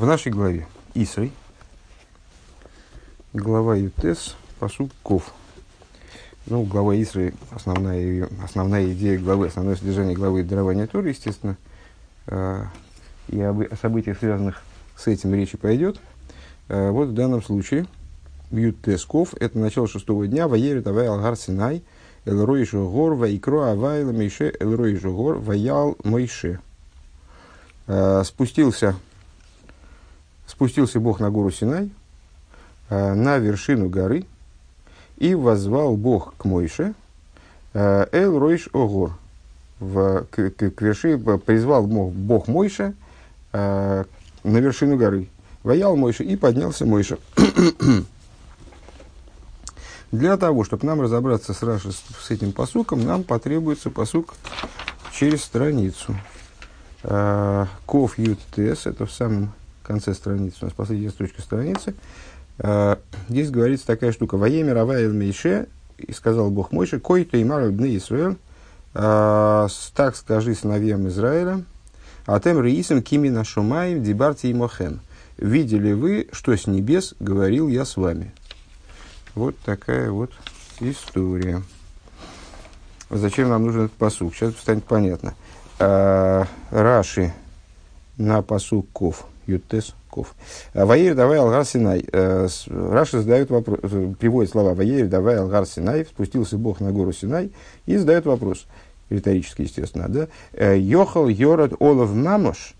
В нашей главе Исрой, глава Ютес, посуд Ков. Ну, глава Исры, основная, ее, основная идея главы, основное содержание главы дарования Торы, естественно, э, и об, о событиях, связанных с этим речи пойдет. Э, вот в данном случае Ютес Ков, это начало шестого дня, Ваерит Авай Алгар Синай, Элрой Жогор, Ваикро Авайла Мейше, Элрой Жогор, Ваял Мойше. Э, спустился спустился Бог на гору Синай, э, на вершину горы, и возвал Бог к Мойше, э, Эл Ройш Огор, в, к, к, к верши, призвал Бог, Мойше э, на вершину горы. Воял Мойше и поднялся Мойше. Для того, чтобы нам разобраться с, Раши, с этим посуком, нам потребуется посук через страницу. Ков Ютес, это в самом конце страницы, у нас последняя строчка страницы, э, здесь говорится такая штука. «Воемер Авайл Мейше, и сказал Бог Мойше, кой то имар бны Исраэль, э, так скажи сыновьям Израиля, а тем реисом кимина шумаем дибарти и мохем. Видели вы, что с небес говорил я с вами. Вот такая вот история. Зачем нам нужен этот посук? Сейчас станет понятно. А, Раши на посук Ков – Ютес Ков. А, Ваер давай Алгар Синай. Э, Раша задает вопрос, э, приводит слова Ваер давай Алгар Синай, спустился Бог на гору Синай и задает вопрос, риторически, естественно, да? «Э, Йохал Йород Олов Мамош,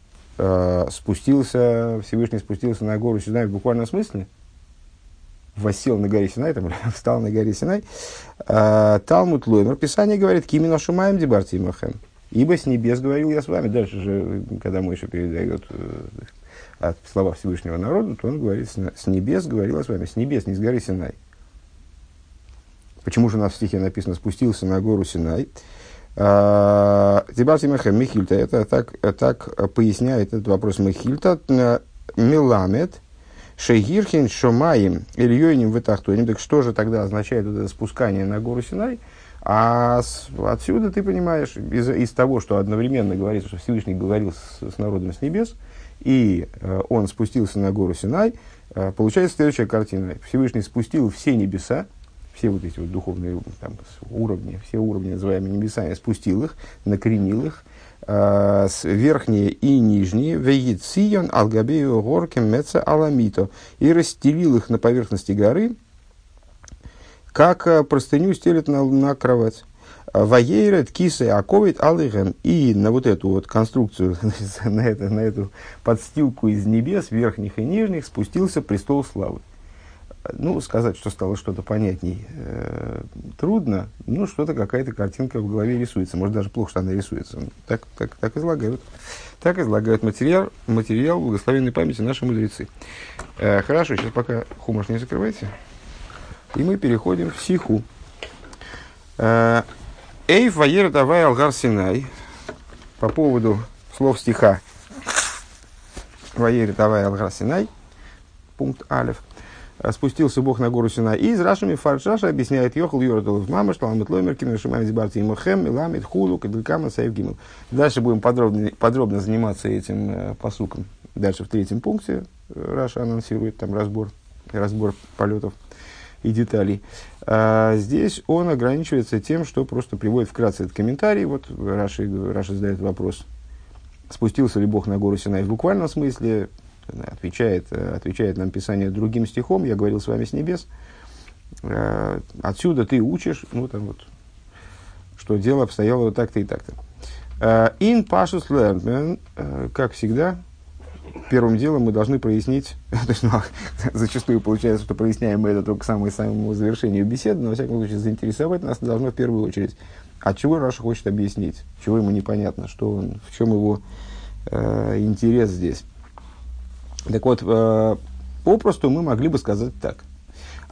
спустился, Всевышний спустился на гору Синай в буквальном смысле, восел на горе Синай, там, встал на горе Синай. Талмуд Лоймер, Писание говорит, Кимина Шумаем Дебарти Махем. Ибо с небес говорил я с вами. Дальше же, когда Мойша передает от слова Всевышнего народа, то он говорит, с небес говорила с вами, с небес, не с горы Синай. Почему же у нас в стихе написано «спустился на гору Синай»? А, Тибарти Мехем Михильта, это так, так поясняет этот вопрос Михильта, Миламет, Шейгирхин, Шомаем, Ильёйним, Витахтоним. Так что же тогда означает вот это спускание на гору Синай? А с, отсюда ты понимаешь, из, из того, что одновременно говорится, что Всевышний говорил с, с народом с небес, и э, он спустился на гору Синай, э, получается следующая картина. Всевышний спустил все небеса, все вот эти вот духовные там, уровни, все уровни, называемые небесами, спустил их, накренил их, э, верхние и нижние, вегицион алгабею горкем меца аламито, и расстелил их на поверхности горы, как простыню стелит на, на кровать. Ваейрет кисы аковит алыгем. И на вот эту вот конструкцию, на, это, на эту подстилку из небес, верхних и нижних, спустился престол славы. Ну, сказать, что стало что-то понятней, э, трудно. Ну, что-то, какая-то картинка в голове рисуется. Может, даже плохо, что она рисуется. Так, так, так излагают. Так излагают материал, материал благословенной памяти наши мудрецы. Э, хорошо, сейчас пока хумаш не закрывайте. И мы переходим в сиху. Э, Эйф ваер давай алгар синай. По поводу слов стиха. Ваер давай алгар синай. Пункт алев. Спустился Бог на гору Синай. И из Рашами Фаршаша объясняет Йохал Йордалов что Ламет Лоймер, Кимер Шимами Зибарти и Мохем, Ламет Хулу, Кадрикама, Сайф Гимл. Дальше будем подробно, подробно заниматься этим э, посуком. Дальше в третьем пункте Раша анонсирует там разбор, разбор полетов и деталей. А здесь он ограничивается тем, что просто приводит вкратце этот комментарий. Вот Раши, Раши задает вопрос, спустился ли Бог на гору Синай в буквальном смысле, отвечает, отвечает нам Писание другим стихом, я говорил с вами с небес. А, отсюда ты учишь, ну там вот, что дело обстояло вот так-то и так-то. In Pashas Learnman, как всегда, первым делом мы должны прояснить, ну, зачастую получается, что проясняем мы это только к самому, самому завершению беседы, но, во всяком случае, заинтересовать нас должно в первую очередь. От чего Раша хочет объяснить, чего ему непонятно, что он, в чем его э, интерес здесь. Так вот, э, попросту мы могли бы сказать так.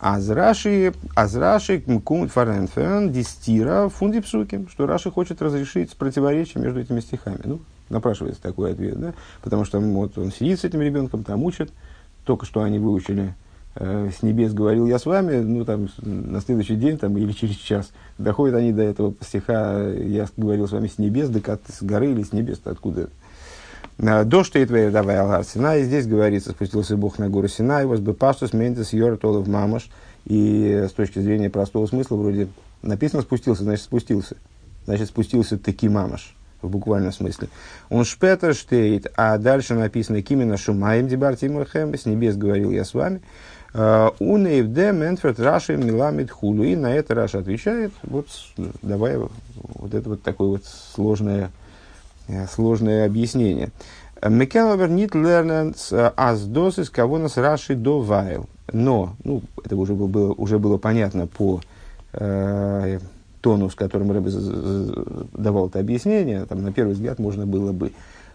Азраши, Азраши, Мкумт Фаренфен, Дистира, Фундипсуки, что Раши хочет разрешить противоречие между этими стихами. Ну, напрашивается такой ответ, да? Потому что вот он сидит с этим ребенком, там учат, только что они выучили э, с небес говорил я с вами, ну там на следующий день там, или через час доходят они до этого стиха я говорил с вами с небес, да как с горы или с небес, откуда Дождь и твоя давай Алгар Синай. Здесь говорится, спустился Бог на гору Синай, was бы паштус ментес йортолов мамаш. И с точки зрения простого смысла, вроде написано спустился, значит спустился. Значит спустился таки мамаш в буквальном смысле. Он шпетер штейт, а дальше написано кимина шумаем дебарти мухем, с небес говорил я с вами. Унейвде Менферт Раши Миламид Хулу. И на это Раша отвечает, вот давай вот это вот такое вот сложное, э, сложное объяснение. Мекеловер нит лерненс аз досис кого нас Раши до вайл. Но, ну, это уже было, уже было понятно по э, тону, с которым Рэбе давал это объяснение, там, на первый взгляд можно было бы.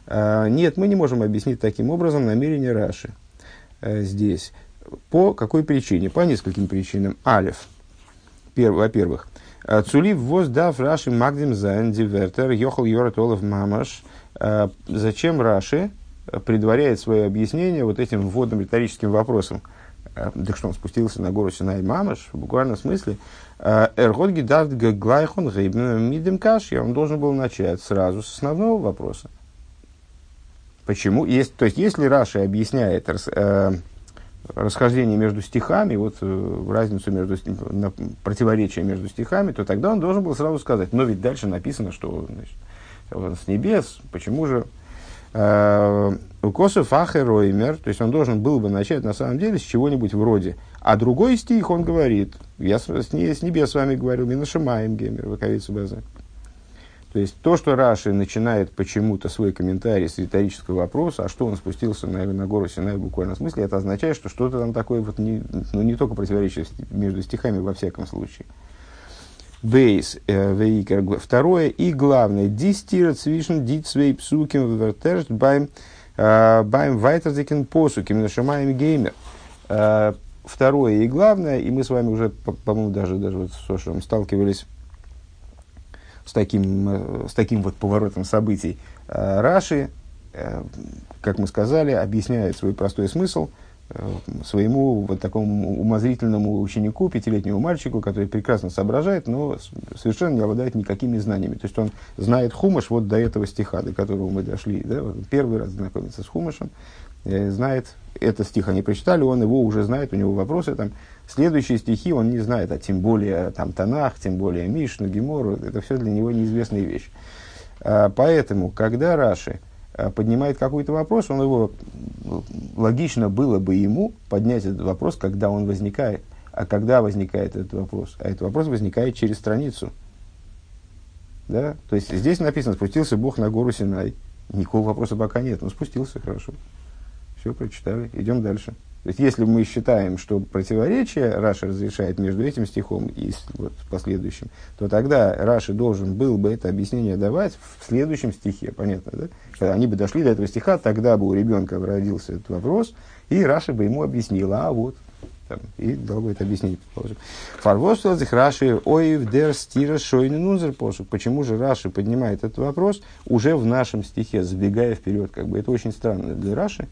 Э, нет, мы не можем объяснить таким образом намерение Раши э, здесь. По какой причине? По нескольким причинам. Алиф. Во-первых, Цулив воздав Раши Магдим Зайн Дивертер Йохал Йорат Олов Мамаш. Э, зачем Раши предваряет свое объяснение вот этим вводным риторическим вопросом? Э, так что он спустился на гору Синай Мамаш, в буквальном смысле. Э, Эргот гидавт гаглайхон мидем кашья. Он должен был начать сразу с основного вопроса. Почему? Есть, то есть, если Раши объясняет расхождение между стихами, вот э, разницу между на, противоречие между стихами, то тогда он должен был сразу сказать, но ведь дальше написано, что значит, с небес, почему же э, у Косов Ахероймер, то есть он должен был бы начать на самом деле с чего-нибудь вроде. А другой стих он говорит, я с, с, с небес с вами говорил, Минашимаем Гемер, Ваковицу База. То есть то, что Раши начинает почему-то свой комментарий с риторического вопроса, а что он спустился на, на гору Синай в буквальном смысле, это означает, что что-то там такое, вот не, ну, не только противоречие между стихами во всяком случае. ב, э, ועיקר, второе и главное, די סתירה צווישן די צוויי פסוקים ווערט ערשט ביים ביים ווייטערדיקן פסוק מן השמים גומר. Второе и главное, и мы с вами уже, по-моему, даже, даже вот с Сошером сталкивались с таким, э, с таким вот поворотом событий. Э, Раши, как мы сказали, объясняет свой простой смысл своему вот такому умозрительному ученику, пятилетнему мальчику, который прекрасно соображает, но совершенно не обладает никакими знаниями. То есть он знает хумаш вот до этого стиха, до которого мы дошли. Да? Первый раз знакомится с хумашем, знает, этот стих они прочитали, он его уже знает, у него вопросы там, Следующие стихи он не знает, а тем более там Танах, тем более Мишну, Гемору, это все для него неизвестные вещи. А, поэтому, когда Раши поднимает какой-то вопрос, он его, логично было бы ему поднять этот вопрос, когда он возникает. А когда возникает этот вопрос? А этот вопрос возникает через страницу. Да? То есть здесь написано, спустился Бог на гору Синай. Никакого вопроса пока нет. Он спустился, хорошо. Все, прочитали. Идем дальше. То есть, если мы считаем, что противоречие Раши разрешает между этим стихом и вот, последующим, то тогда Раши должен был бы это объяснение давать в следующем стихе, понятно, да? Когда они бы дошли до этого стиха, тогда бы у ребенка родился этот вопрос, и Раши бы ему объяснил, а вот, там, и дал бы это объяснение, предположим. Фарвостелзих Раши оев дер стира пошук. Почему же Раши поднимает этот вопрос уже в нашем стихе, забегая вперед, как бы это очень странно для Раши,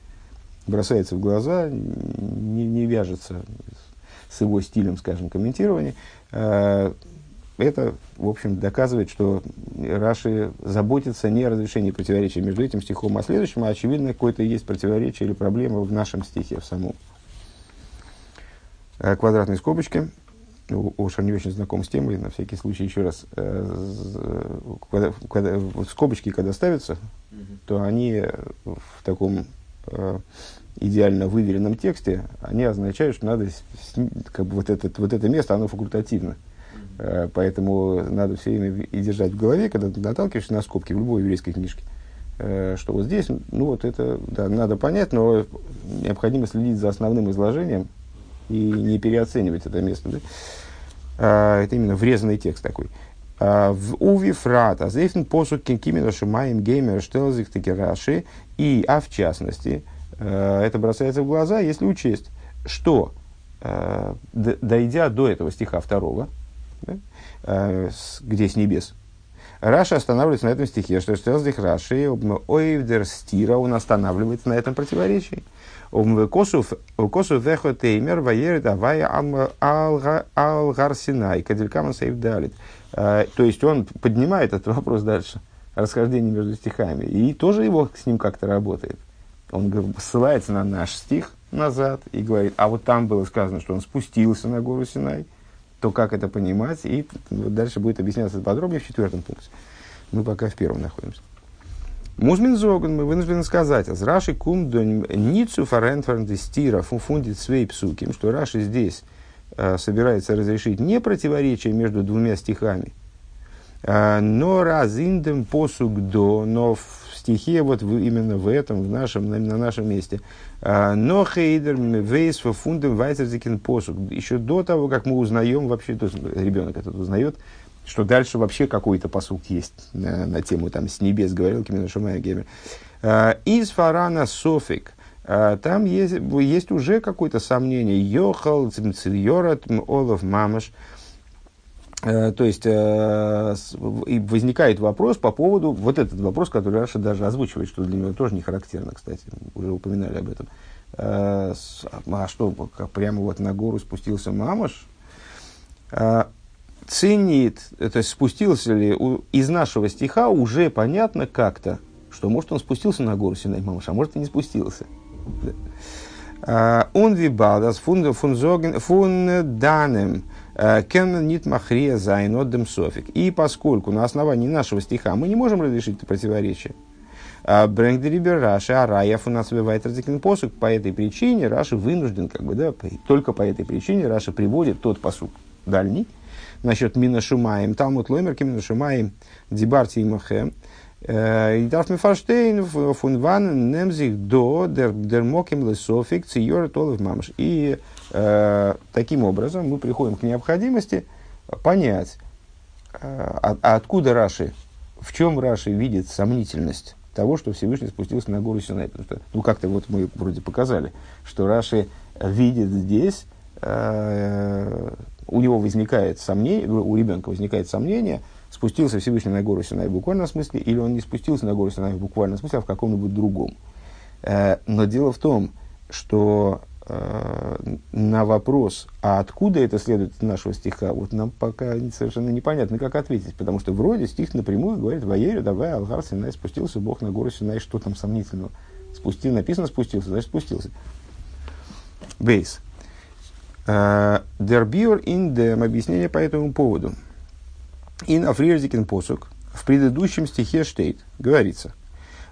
бросается в глаза, не, не вяжется с его стилем, скажем, комментирования. Э, это, в общем, доказывает, что Раши заботится не о разрешении противоречия между этим стихом и следующим, а очевидно, какое-то есть противоречие или проблема в нашем стихе, в самом. Э, квадратные скобочки. Уж они очень знакомы с темой, на всякий случай еще раз. Э, когда, когда, скобочки, когда ставятся, то они в таком идеально выверенном тексте, они означают, что надо как бы вот, этот, вот это место, оно факультативно. Э, поэтому надо все время и держать в голове, когда ты наталкиваешься на скобки в любой еврейской книжке, э, что вот здесь, ну вот это да, надо понять, но необходимо следить за основным изложением и не переоценивать это место. Да? А, это именно врезанный текст такой. А, в Уви Фрат, а зейфен посуд кимина шумаем геймер штелзих раши, и, а в частности, Э, это бросается в глаза, если учесть, что, э, дойдя до этого стиха второго, э, где с небес, Раша останавливается на этом стихе, что здесь Раши, ойвдер стира, он останавливается на этом противоречии. Косу вехо теймер ваерит авая ал гарсинай, каделькаман сейв далит. То есть он поднимает этот вопрос дальше. расхождение между стихами. И тоже его с ним как-то работает. Он ссылается на наш стих назад и говорит, а вот там было сказано, что он спустился на гору Синай, то как это понимать? И дальше будет объясняться подробнее в четвертом пункте. Мы пока в первом находимся. Музмин Зоган, мы вынуждены сказать, а Раши кум ницу фарентфарн стира фунфундит свей псуким, что Раши здесь собирается разрешить не противоречие между двумя стихами, э, но разиндем посук до, но в стихе вот в, именно в этом, в нашем, на, на нашем месте. Э, но хейдер вейс фундем вайцерзикин посук. Еще до того, как мы узнаем вообще, то есть ребенок этот узнает, что дальше вообще какой-то посук есть на, на тему там с небес говорил Кимина Шумая Гемер. Э, из фарана софик. Э, там есть, есть уже какое-то сомнение. Йохал, цимцильорат, олов мамаш. Э, то есть возникает вопрос по поводу, вот этот вопрос, который Раша даже озвучивает, что для него тоже не характерно, кстати, уже упоминали об этом. А что, прямо вот на гору спустился мамаш? ценит, то есть спустился ли из нашего стиха, уже понятно как-то, что может он спустился на гору Синай ממש, а может и не спустился. און וויבאלד אז פון פון דאנען קען ניט מכריע זיין אט דעם ספק. И поскольку на основании нашего стиха мы не можем разрешить это противоречие, ברענגט דעריבער רש"י א ראיה פון א ווייטערדיקן פסוק. По этой причине Раши вынужден, как бы, да, только по этой причине Раши приводит тот посук дальний, насчет מן השמים. תלמוד לומר כי מן השמים Дибарти и Махе. Э, и дарф Мефарштейн фун ван немзих до дер моким лесофик циор толов мамаш. И э, таким образом мы приходим к необходимости понять, э, откуда Раши, в чем Раши видит сомнительность того, что Всевышний спустился на гору Синай. Потому что, ну, как-то вот мы вроде показали, что Раши видит здесь э, у него возникает сомнение, у ребенка возникает сомнение, спустился Всевышний на гору Синай в буквальном смысле, или он не спустился на гору Синай в буквальном смысле, а в каком-нибудь другом. Э, но дело в том, что э, на вопрос, а откуда это следует из нашего стиха, вот нам пока совершенно непонятно, как ответить, потому что вроде стих напрямую говорит, «Ваерю, давай, Алгар Синай, спустился Бог на гору Синай, что там сомнительного?» Спустил, написано спустился, значит спустился. Бейс. Дербиор ин дем. Объяснение по этому поводу. Ин африрзикен посук. В предыдущем стихе штейт говорится.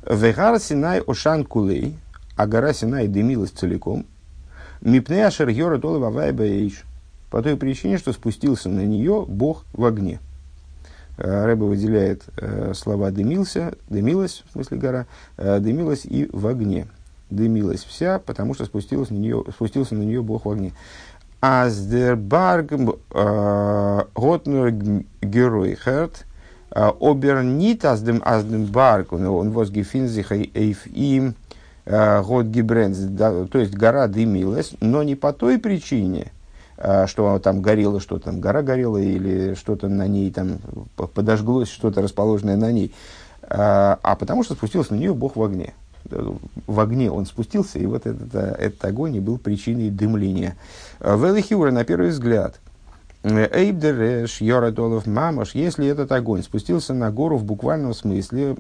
Вегар Синай Ошан Кулей, а гора Синай дымилась целиком. Мипне Ашер Йора Толы Вавай По той причине, что спустился на нее Бог в огне. Рэба выделяет э, слова «дымился», «дымилась», в смысле гора, э, «дымилась» и «в огне». Дымилась вся, потому что спустился на нее, спустился на нее Бог в огне. Аз дер барг готнер геройхерт обернит аз дем аз дем барг он воз гефинзих эйф им год гибренц то есть гора дымилась но не по той причине что там горело что там гора горела или что-то на ней там подожглось что-то расположенное на ней а потому что спустился на нее бог в огне в огне он спустился, и вот этот, э, этот огонь и был причиной дымления. Э, Велихиура, на первый взгляд, Эйбдереш, Йорадолов, Мамаш, если этот огонь спустился на гору в буквальном смысле,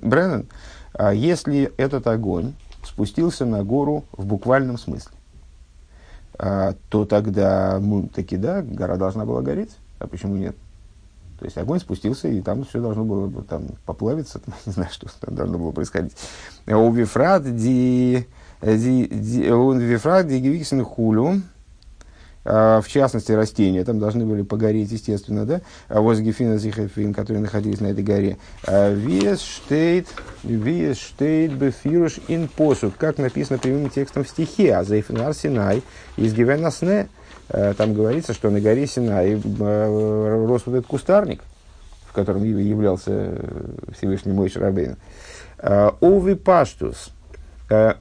Бреннен, а если этот огонь спустился на гору в буквальном смысле, а, то тогда, таки да, гора должна была гореть, а почему нет? То есть огонь спустился, и там все должно было там, поплавиться, там, не знаю, что там должно было происходить. У Вифрат ди, ди, ди, у Вифрат ди хулю, а, в частности, растения там должны были погореть, естественно, да, а возле Гефина Зихефин, которые находились на этой горе. А, вес штейт, вес штейт бефируш ин посуд, как написано прямым текстом в стихе, а Зайфинар Синай из Гевенасне, Э, там говорится, что на горе Синай э, рос вот этот кустарник, в котором являлся э, Всевышний Мой Шарабейн. Ови паштус.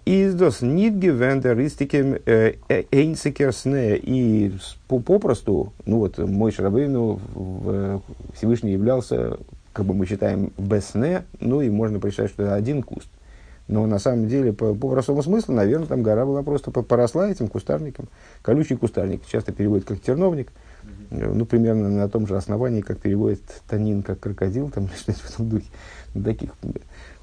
Издос нит гевендер истикем эйнсекерсне. И попросту, ну вот, Мой Шарабейну Всевышний являлся, как бы мы считаем, бесне, ну и можно прочитать, что это один куст. Но на самом деле, по, по простому смыслу, наверное, там гора была просто поросла этим кустарником. Колючий кустарник часто переводят как терновник. ну, примерно на том же основании, как переводит Танин как крокодил, там что-нибудь в этом духе, на таких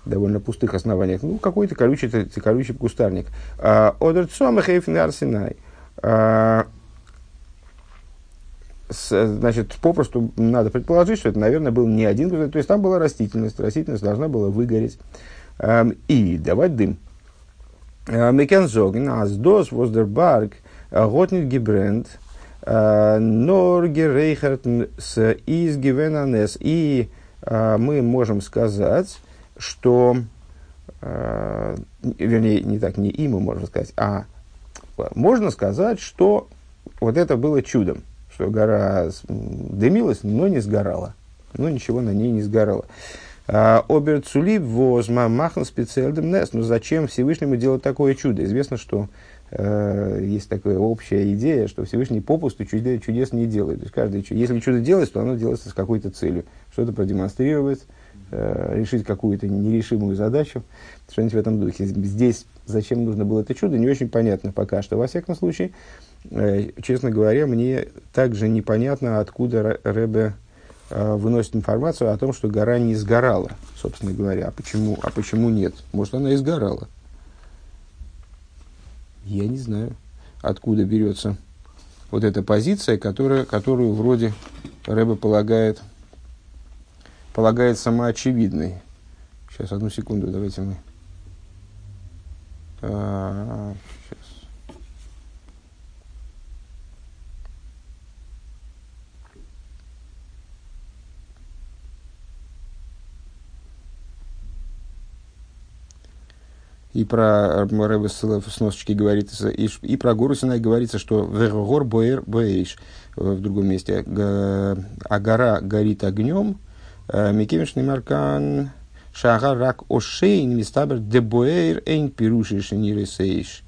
довольно пустых основаниях. Ну, какой-то колючий, колючий кустарник. Одер Цомах Арсенай. Значит, попросту надо предположить, что это, наверное, был не один, то есть там была растительность, растительность должна была выгореть и давать дым. Мекензоген, аздос, воздербарг, готнит гибренд, норге рейхард с изгивенанес. И мы можем сказать, что, вернее, не так, не и мы можем сказать, а можно сказать, что вот это было чудом, что гора дымилась, но не сгорала. Но ничего на ней не сгорало. Оберцули возма махан специальным нес. Но зачем Всевышнему делать такое чудо? Известно, что э, есть такая общая идея, что Всевышний попусту чудес, чудес не делает. То есть каждый, если чудо делается, то оно делается с какой-то целью. Что-то продемонстрировать, э, решить какую-то нерешимую задачу, что-нибудь в этом духе. Здесь зачем нужно было это чудо, не очень понятно пока что. Во всяком случае, э, честно говоря, мне также непонятно, откуда Ребе э, выносит информацию о том, что гора не сгорала, собственно говоря. А почему, а почему нет? Может, она и сгорала. Я не знаю, откуда берется вот эта позиция, которая, которую вроде Рэбе полагает, полагает самоочевидной. Сейчас, одну секунду, давайте мы... и про Рэбе с носочки говорится, и, и про гору Синай говорится, что Вергор Боэр Боэйш в другом месте. А гора горит огнем. Э, Микемишный Маркан Шага Рак Ошейн Мистабер Дебоэйр Эйн Пируши Шиниресейш.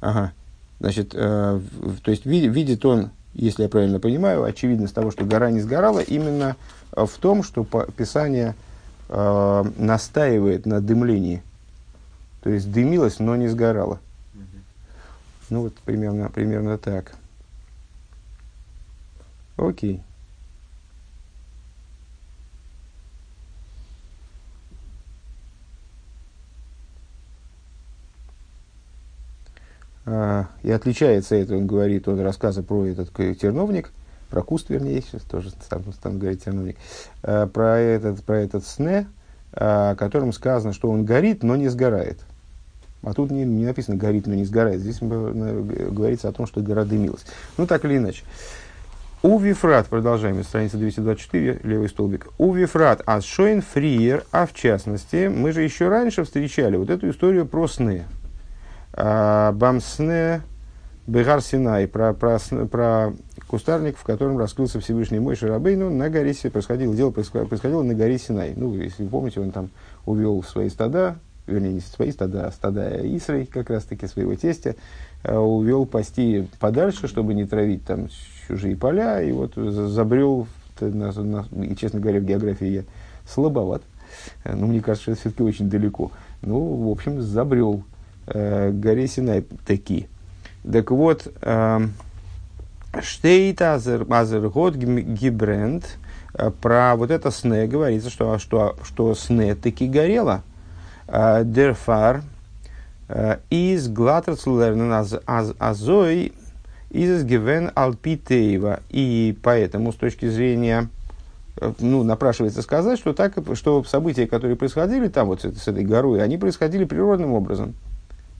Ага. Значит, э, то есть видит, видит он, если я правильно понимаю, очевидность того, что гора не сгорала, именно в том, что Писание э, настаивает на дымлении – то есть дымилось, но не сгорало. Ну вот примерно, примерно так. Окей. А, и отличается это, он говорит, от рассказа про этот терновник, про куст, вернее, сейчас тоже стану, стану говорить терновник, а, про этот, про этот сне, а, о котором сказано, что он горит, но не сгорает. А тут не, не написано горит, но не сгорает. Здесь говорится о том, что гора дымилась. Ну, так или иначе. У Вифрат, продолжаем, страница 224, левый столбик. У Вифрат аз шоин фриер, а в частности, мы же еще раньше встречали вот эту историю про сны. А, Бамсне Бегар Синай, про, про, про кустарник, в котором раскрылся Всевышний мой Шарабейну, на горе происходило, дело происходило на горе Синай. Ну, если вы помните, он там увел свои стада, вернее, не свои стада, а стада Исрой, как раз-таки своего тестя, э, увел пасти подальше, чтобы не травить там чужие поля, и вот забрел, и, честно говоря, в географии я слабоват, э, но мне кажется, что это все-таки очень далеко. Ну, в общем, забрел э, горе Синай таки. Так вот, э, Штейт Азергот Гибренд, э, про вот это сне говорится, что, что, что сне таки горело, Дерфар из Глатерцлернен Азой из Гивен Алпитеева. И поэтому, с точки зрения ну, напрашивается сказать, что, так, что события, которые происходили там, вот с, с этой горой, они происходили природным образом.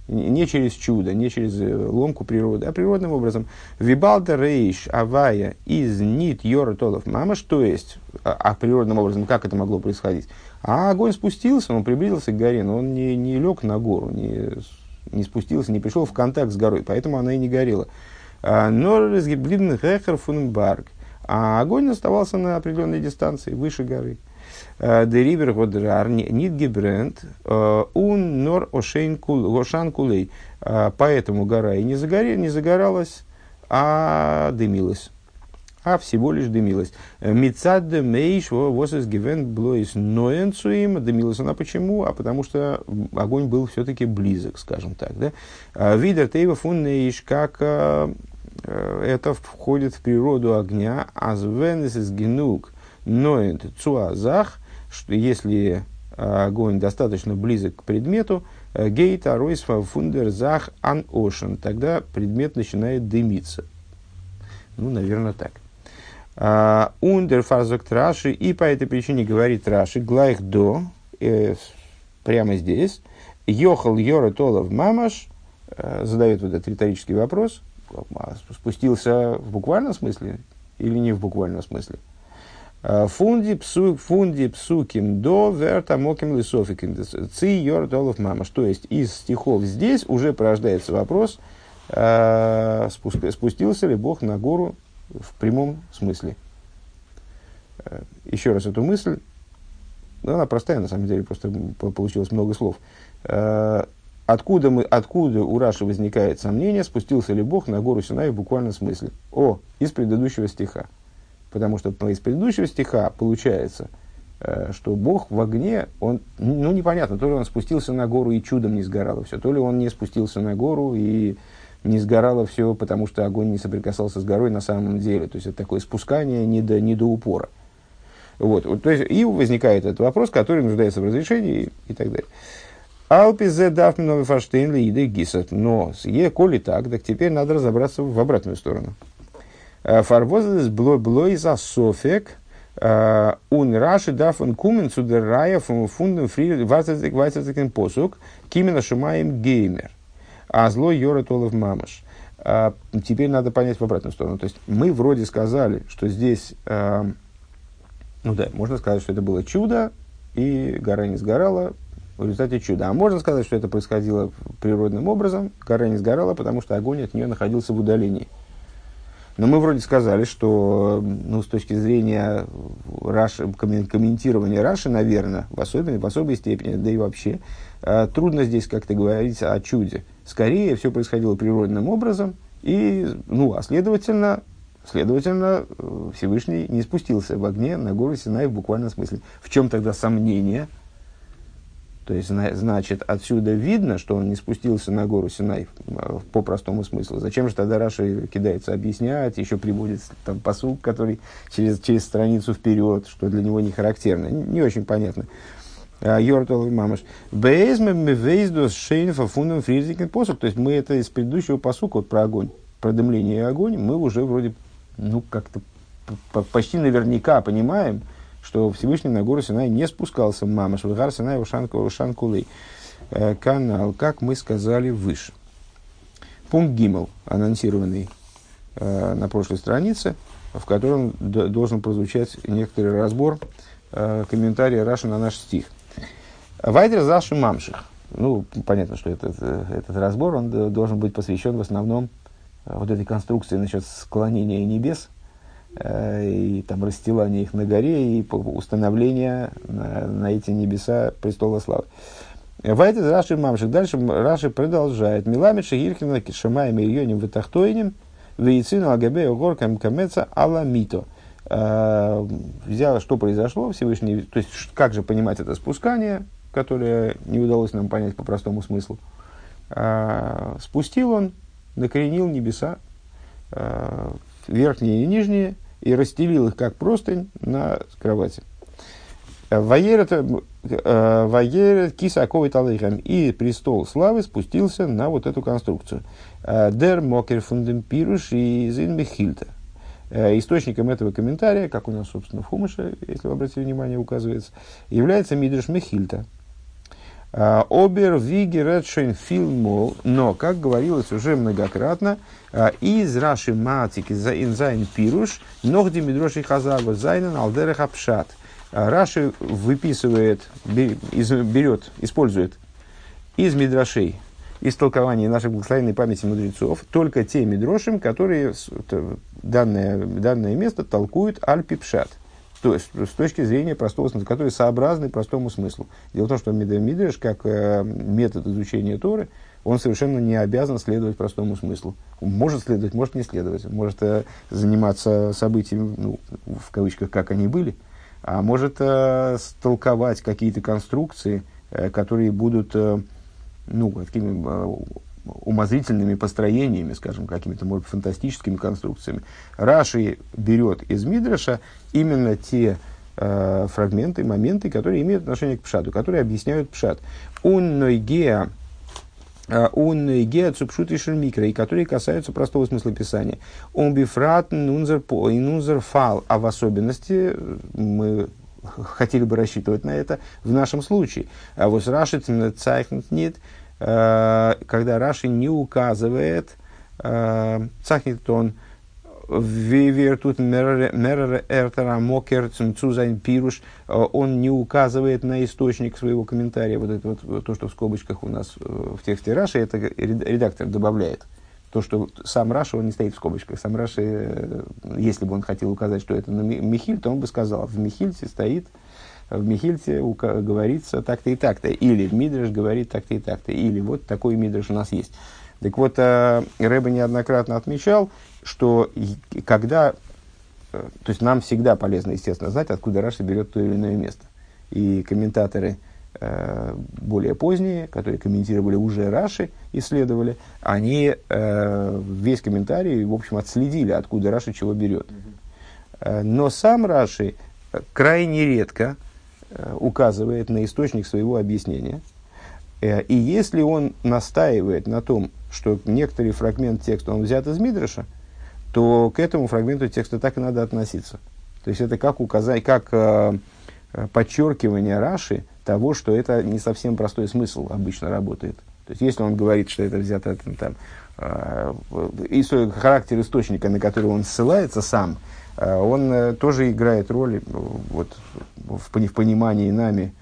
Не через чудо, не через ломку природы, а природным образом. Вибалда рейш авая из нит йора толов мама, что есть, а, а природным образом, как это могло происходить? А огонь спустился, он приблизился к горе, но он не, не лег на гору, не, не спустился, не пришел в контакт с горой, поэтому она и не горела. А, но разгиблин хехер фунбарг. А огонь оставался на определенной дистанции, выше горы. А, Деривер годрар нит гибренд ун нор ошан кулей. Поэтому гора и не, загорел, не загоралась, а дымилась а всего лишь дымилась. Мицад мейш восес гивен блоис ноенцуим. Дымилась она почему? А потому что огонь был все-таки близок, скажем так. Да? А, Видер тейва фун как а, это входит в природу огня, азвенес из генук ноет цуазах, что если огонь достаточно близок к предмету, гейта ройсфа фундер зах ан ошен, тогда предмет начинает дымиться. Ну, наверное, так. Ундер фазок Раши, и по этой причине говорит Раши, глайх до, э, прямо здесь, Йохал Йора Толов Мамаш, э, задает вот этот риторический вопрос, а спустился в буквальном смысле или не в буквальном смысле? Э, фунди псу, фунди псуким до верта моким лисофиким ци йор толов мамаш. То есть из стихов здесь уже порождается вопрос, спустился ли Бог на гору в прямом смысле. Э, еще раз эту мысль, ну, она простая, на самом деле, просто получилось много слов. Э, откуда, мы, откуда у Раши возникает сомнение, спустился ли Бог на гору Синай в буквальном смысле? О, из предыдущего стиха. Потому что из предыдущего стиха получается, э, что Бог в огне, он, ну непонятно, то ли он спустился на гору и чудом не сгорало все, то ли он не спустился на гору и не сгорало все, потому что огонь не соприкасался с горой на самом деле. То есть это такое спускание не до, не до упора. Вот, то есть, и возникает этот вопрос, который нуждается в разрешении и, так далее. Алпизе дав новый фаштейн лииды гисат. Но, е, коли так, так теперь надо разобраться в обратную сторону. Э, Фарвозес блой блой за софек, э, ун раши дафен кумен цудеррая фундем фри вайцетекен посук, кимена шумаем геймер а злой Йора Толов Мамаш. А, теперь надо понять в обратную сторону. То есть мы вроде сказали, что здесь, а, ну да, можно сказать, что это было чудо, и гора не сгорала в результате чуда. А можно сказать, что это происходило природным образом, гора не сгорала, потому что огонь от нее находился в удалении. Но мы вроде сказали, что ну, с точки зрения Раши, комментирования Раши, наверное, в особенной, в особой степени, да и вообще, а, трудно здесь как-то говорить о чуде. Скорее, все происходило природным образом, и, ну, а следовательно, следовательно, Всевышний не спустился в огне на гору Синай в буквальном смысле. В чем тогда сомнение? То есть, значит, отсюда видно, что он не спустился на гору Синай по простому смыслу. Зачем же тогда Раши кидается объяснять, еще приводит там посук, который через, через страницу вперед, что для него не характерно. Не, очень понятно. А, Йортал мамаш. Бейзме мы вейздос шейнфа фундам фризикен посук. То есть мы это из предыдущего посука вот про огонь, про дымление и огонь, мы уже вроде, ну, как-то почти наверняка понимаем, что Всевышний на гору Синай не спускался мамаш, в гар Синай Шанкулей. Э, канал, как мы сказали выше. Пункт Гимл, анонсированный э, на прошлой странице, в котором должен прозвучать некоторый разбор э, комментария Раши на наш стих. Вайдер Заши Мамших. Ну, понятно, что этот, этот разбор, он должен быть посвящен в основном вот этой конструкции насчет склонения небес и там расстилания их на горе и установления на, на эти небеса престола славы. Вайдер Раши Мамших. Дальше Раши продолжает. Миламид Шагиркина Кишамаем Ильоним Ватахтойним Вейцин Алгабе Горкам Камеца Аламито. Э, взял, что произошло, Всевышний, то есть как же понимать это спускание, которое не удалось нам понять по простому смыслу. А, спустил он, накоренил небеса, верхние и нижние, и расстелил их как простынь на кровати. Ваерет кисаковый талыхам. И престол славы спустился на вот эту конструкцию. Дер мокер фундем пируш и мехильта. Источником этого комментария, как у нас, собственно, в Хумыше, если вы обратили внимание, указывается, является Мидриш Мехильта, а, אבער ווי גערעדט שוין פילמאל, но, как говорилось уже многократно, а, איז רש"י מעתיק אין זיין פירוש, נאר די מדרשי חז"ל וואס זיינען על דרך הפשט. А, Раши выписывает, берет, использует из Мидрашей, из толкования нашей благословенной памяти мудрецов, только те Мидрошим, которые данное, данное место толкуют על פי פשט – то есть, с точки зрения простого смысла, которые сообразны простому смыслу. Дело в том, что Мидреш, как э, метод изучения Торы, он совершенно не обязан следовать простому смыслу. Может следовать, может не следовать. Может э, заниматься событиями, ну, в кавычках, как они были, а может э, толковать какие-то конструкции, э, которые будут э, ну, такими, э, умозрительными построениями, скажем, какими-то, может, фантастическими конструкциями. Раши берет из Мидраша именно те э, фрагменты, моменты, которые имеют отношение к Пшату, которые объясняют Пшат. Уннойгеа он геа цупшут и шермикра, и которые касаются простого смысла писания. Он бифратн нунзер по и нунзер фал, а в особенности мы хотели бы рассчитывать на это в нашем случае. А вот Раши цайхнет нет, э, когда Раши не указывает, э, цайхнет он, Вивер тут мерер эртера мокер цумцузайн пируш, он не указывает на источник своего комментария, вот это вот то, что в скобочках у нас э, в тексте Раши, это редактор добавляет. То, что сам Раша, он не стоит в скобочках. Сам Раши, э, если бы он хотел указать, что это на Михильта, он бы сказал, в Михильте стоит, в Михильте говорится так-то и так-то. Или Мидриш говорит так-то и так-то. Или вот такой Мидриш у нас есть. Так вот, э, Рэба неоднократно отмечал, что когда, э, то есть нам всегда полезно, естественно, знать, откуда Раши берет то или иное место. И комментаторы э, более поздние, которые комментировали уже Раши, исследовали, они весь комментарий, в общем, отследили, откуда Раши чего берет. Но сам Раши крайне редко указывает на источник своего объяснения. Э, и если он настаивает на том, что некоторый фрагмент текста он взят из Мидраша, то к этому фрагменту текста так и надо относиться. То есть это как указать, как э, подчеркивание Раши того, что это не совсем простой смысл обычно работает. То есть если он говорит, что это взято там, там э, характер источника, на который он ссылается сам, э, он э, тоже играет роль э, вот, в, в понимании нами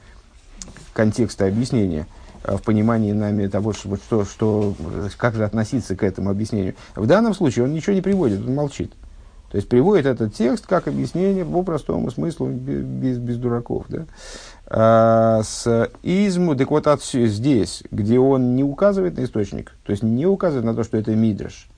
контекста объяснения. Э, в понимании нами того, что, что, что, как же относиться к этому объяснению. В данном случае он ничего не приводит, он молчит. То есть приводит этот текст как объяснение по простому смыслу, без, без дураков. Да? А, с изму, так вот от, здесь, где он не указывает на источник, то есть не указывает на то, что это мидрш, а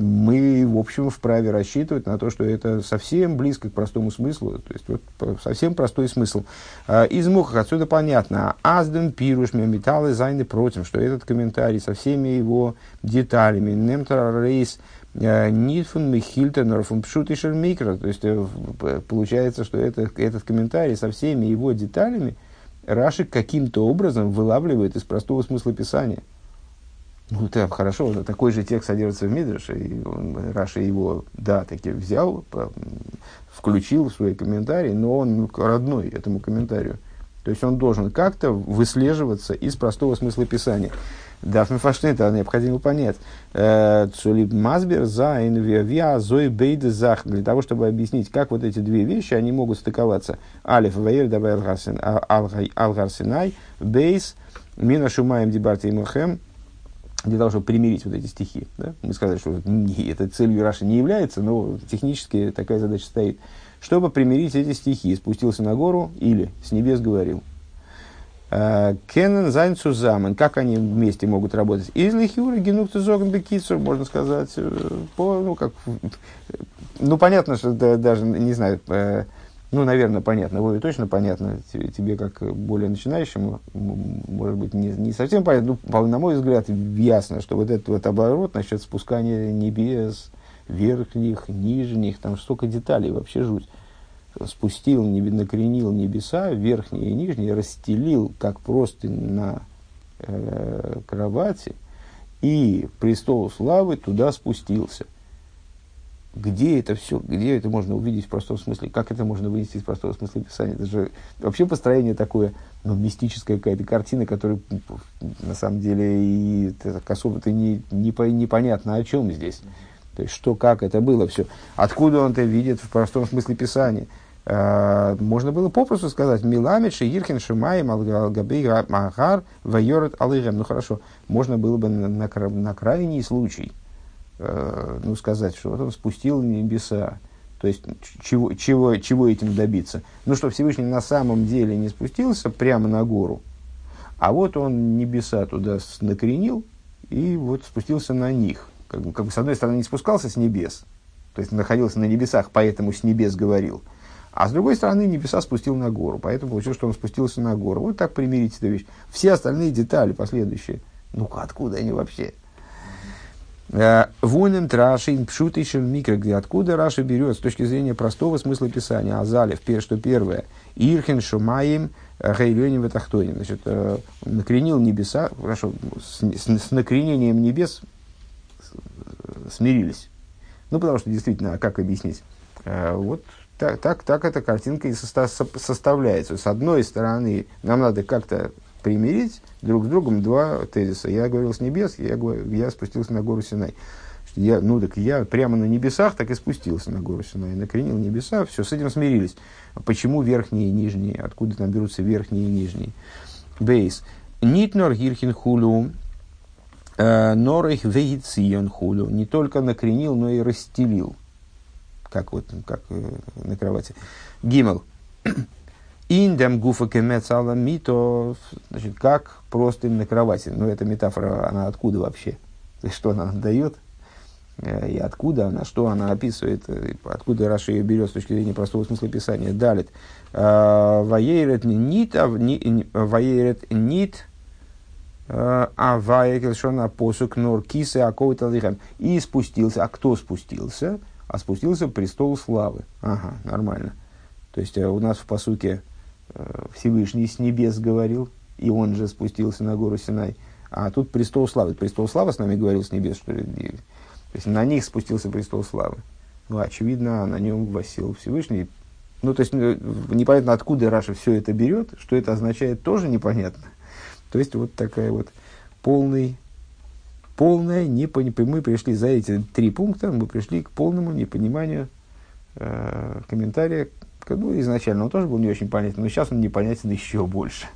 мы, в общем, вправе рассчитывать на то, что это совсем близко к простому смыслу, то есть вот, совсем простой смысл. А, из мухах отсюда понятно, азден пируш металлы зайны против, что этот комментарий со всеми его деталями, немтер рейс, э, нитфун михильтен фун пшут и микро, то есть э, получается, что это, этот комментарий со всеми его деталями Раши каким-то образом вылавливает из простого смысла писания. Ну, да, хорошо, такой же текст содержится в Мидрше, и он, Раша его, да, таки взял, включил в свои комментарии, но он родной этому комментарию. То есть он должен как-то выслеживаться из простого смысла писания. Дафн Фаштейн, это необходимо понять. Э, Цулип Мазбер за инвиавиа зой бейде зах. Для того, чтобы объяснить, как вот эти две вещи, они могут стыковаться. Алиф ваер давай алгарсинай, бейс, мина шумаем дебарти и мухем, для того, чтобы примирить вот эти стихи. Да? Мы сказали, что это целью Раши не является, но технически такая задача стоит. Чтобы примирить эти стихи, спустился на гору или с небес говорил. «Э, קענען זיין צוזאמען. Как они вместе могут работать? איז לכאורה גענוג צו זאגן בקיצור, можно сказать, э, по, ну, как, ну, понятно, что да, даже, не знаю, э, ну, наверное, понятно. Вове точно понятно. Тебе, как более начинающему, может быть, не, не совсем понятно. Ну, на мой взгляд, ясно, что вот этот вот оборот насчет спускания небес, верхних, нижних, там столько деталей, вообще жуть. Спустил, накренил небеса, верхние и нижние, расстелил, как просто на э, кровати, и престол славы туда спустился – где это все, где это можно увидеть в простом смысле, как это можно вынести из простого смысла писания. Это же вообще построение такое, ну, мистическая какая-то картина, которая на самом деле и особо-то не, не, непонятно о чем здесь. То есть, что, как это было все. Откуда он это видит в простом смысле писания. А, можно было попросту сказать, Миламид, Шиирхин, Шимаем, Алгабей, Махар, Вайорет, Алыгем. Ну хорошо, можно было бы на, на, на крайний случай – ну, сказать, что вот он спустил небеса. То есть, чего, чего, чего этим добиться? Ну, что Всевышний на самом деле не спустился прямо на гору, а вот он небеса туда накренил и вот спустился на них. Как бы, как бы, с одной стороны, не спускался с небес, то есть находился на небесах, поэтому с небес говорил. А с другой стороны, небеса спустил на гору, поэтому получилось, что он спустился на гору. Вот так примирить эту вещь. Все остальные детали последующие – Ну, откуда они вообще? Э, Вунем трашин пшутишен микро, где откуда Раша берет с точки зрения простого смысла писания. Азалев, что первое. Ирхен шумаем гейленем ватахтоним. Значит, э, накренил небеса, хорошо, с, с, с накренением небес смирились. Ну, потому что действительно, а как объяснить? Э, вот так, так, так эта картинка и составляется. С одной стороны, нам надо как-то примирить друг с другом два тезиса. Я говорил с небес, я, я спустился на гору Синай. Я, ну так я прямо на небесах так и спустился на гору Синай, накренил небеса, все, с этим смирились. А почему верхние и нижние? Откуда там берутся верхние и нижние? Бейс. Нитнор гирхин хулю, э, нор их вегицион хулю. Не только накренил, но и расстелил. Как вот, как э, на кровати. Гимел. Индем гуфа кемецала мито, значит, как просто на кровати. Ну, эта метафора, она откуда вообще? Что она дает? Э, и откуда она, что она описывает, э, откуда Раша ее берет с точки зрения простого смысла писания. Далит. «Э, ваейрет нит, ваейрет нит, а ваекелшона посук нор кисы аковит И спустился. А кто спустился? А спустился престол славы. Ага, нормально. То есть у нас в посуке Всевышний с небес говорил, и он же спустился на гору Синай. А тут престол славы. Престол славы с нами говорил с небес, что ли? То есть на них спустился престол славы. Ну, очевидно, на нем восел Всевышний. Ну, то есть, ну, непонятно, откуда Раша все это берет, что это означает, тоже непонятно. То есть, вот такая вот полный, полная непонимание. Мы пришли за эти три пункта, мы пришли к полному непониманию э, комментария ну, изначально он тоже был не очень понятен, но сейчас он непонятен еще больше.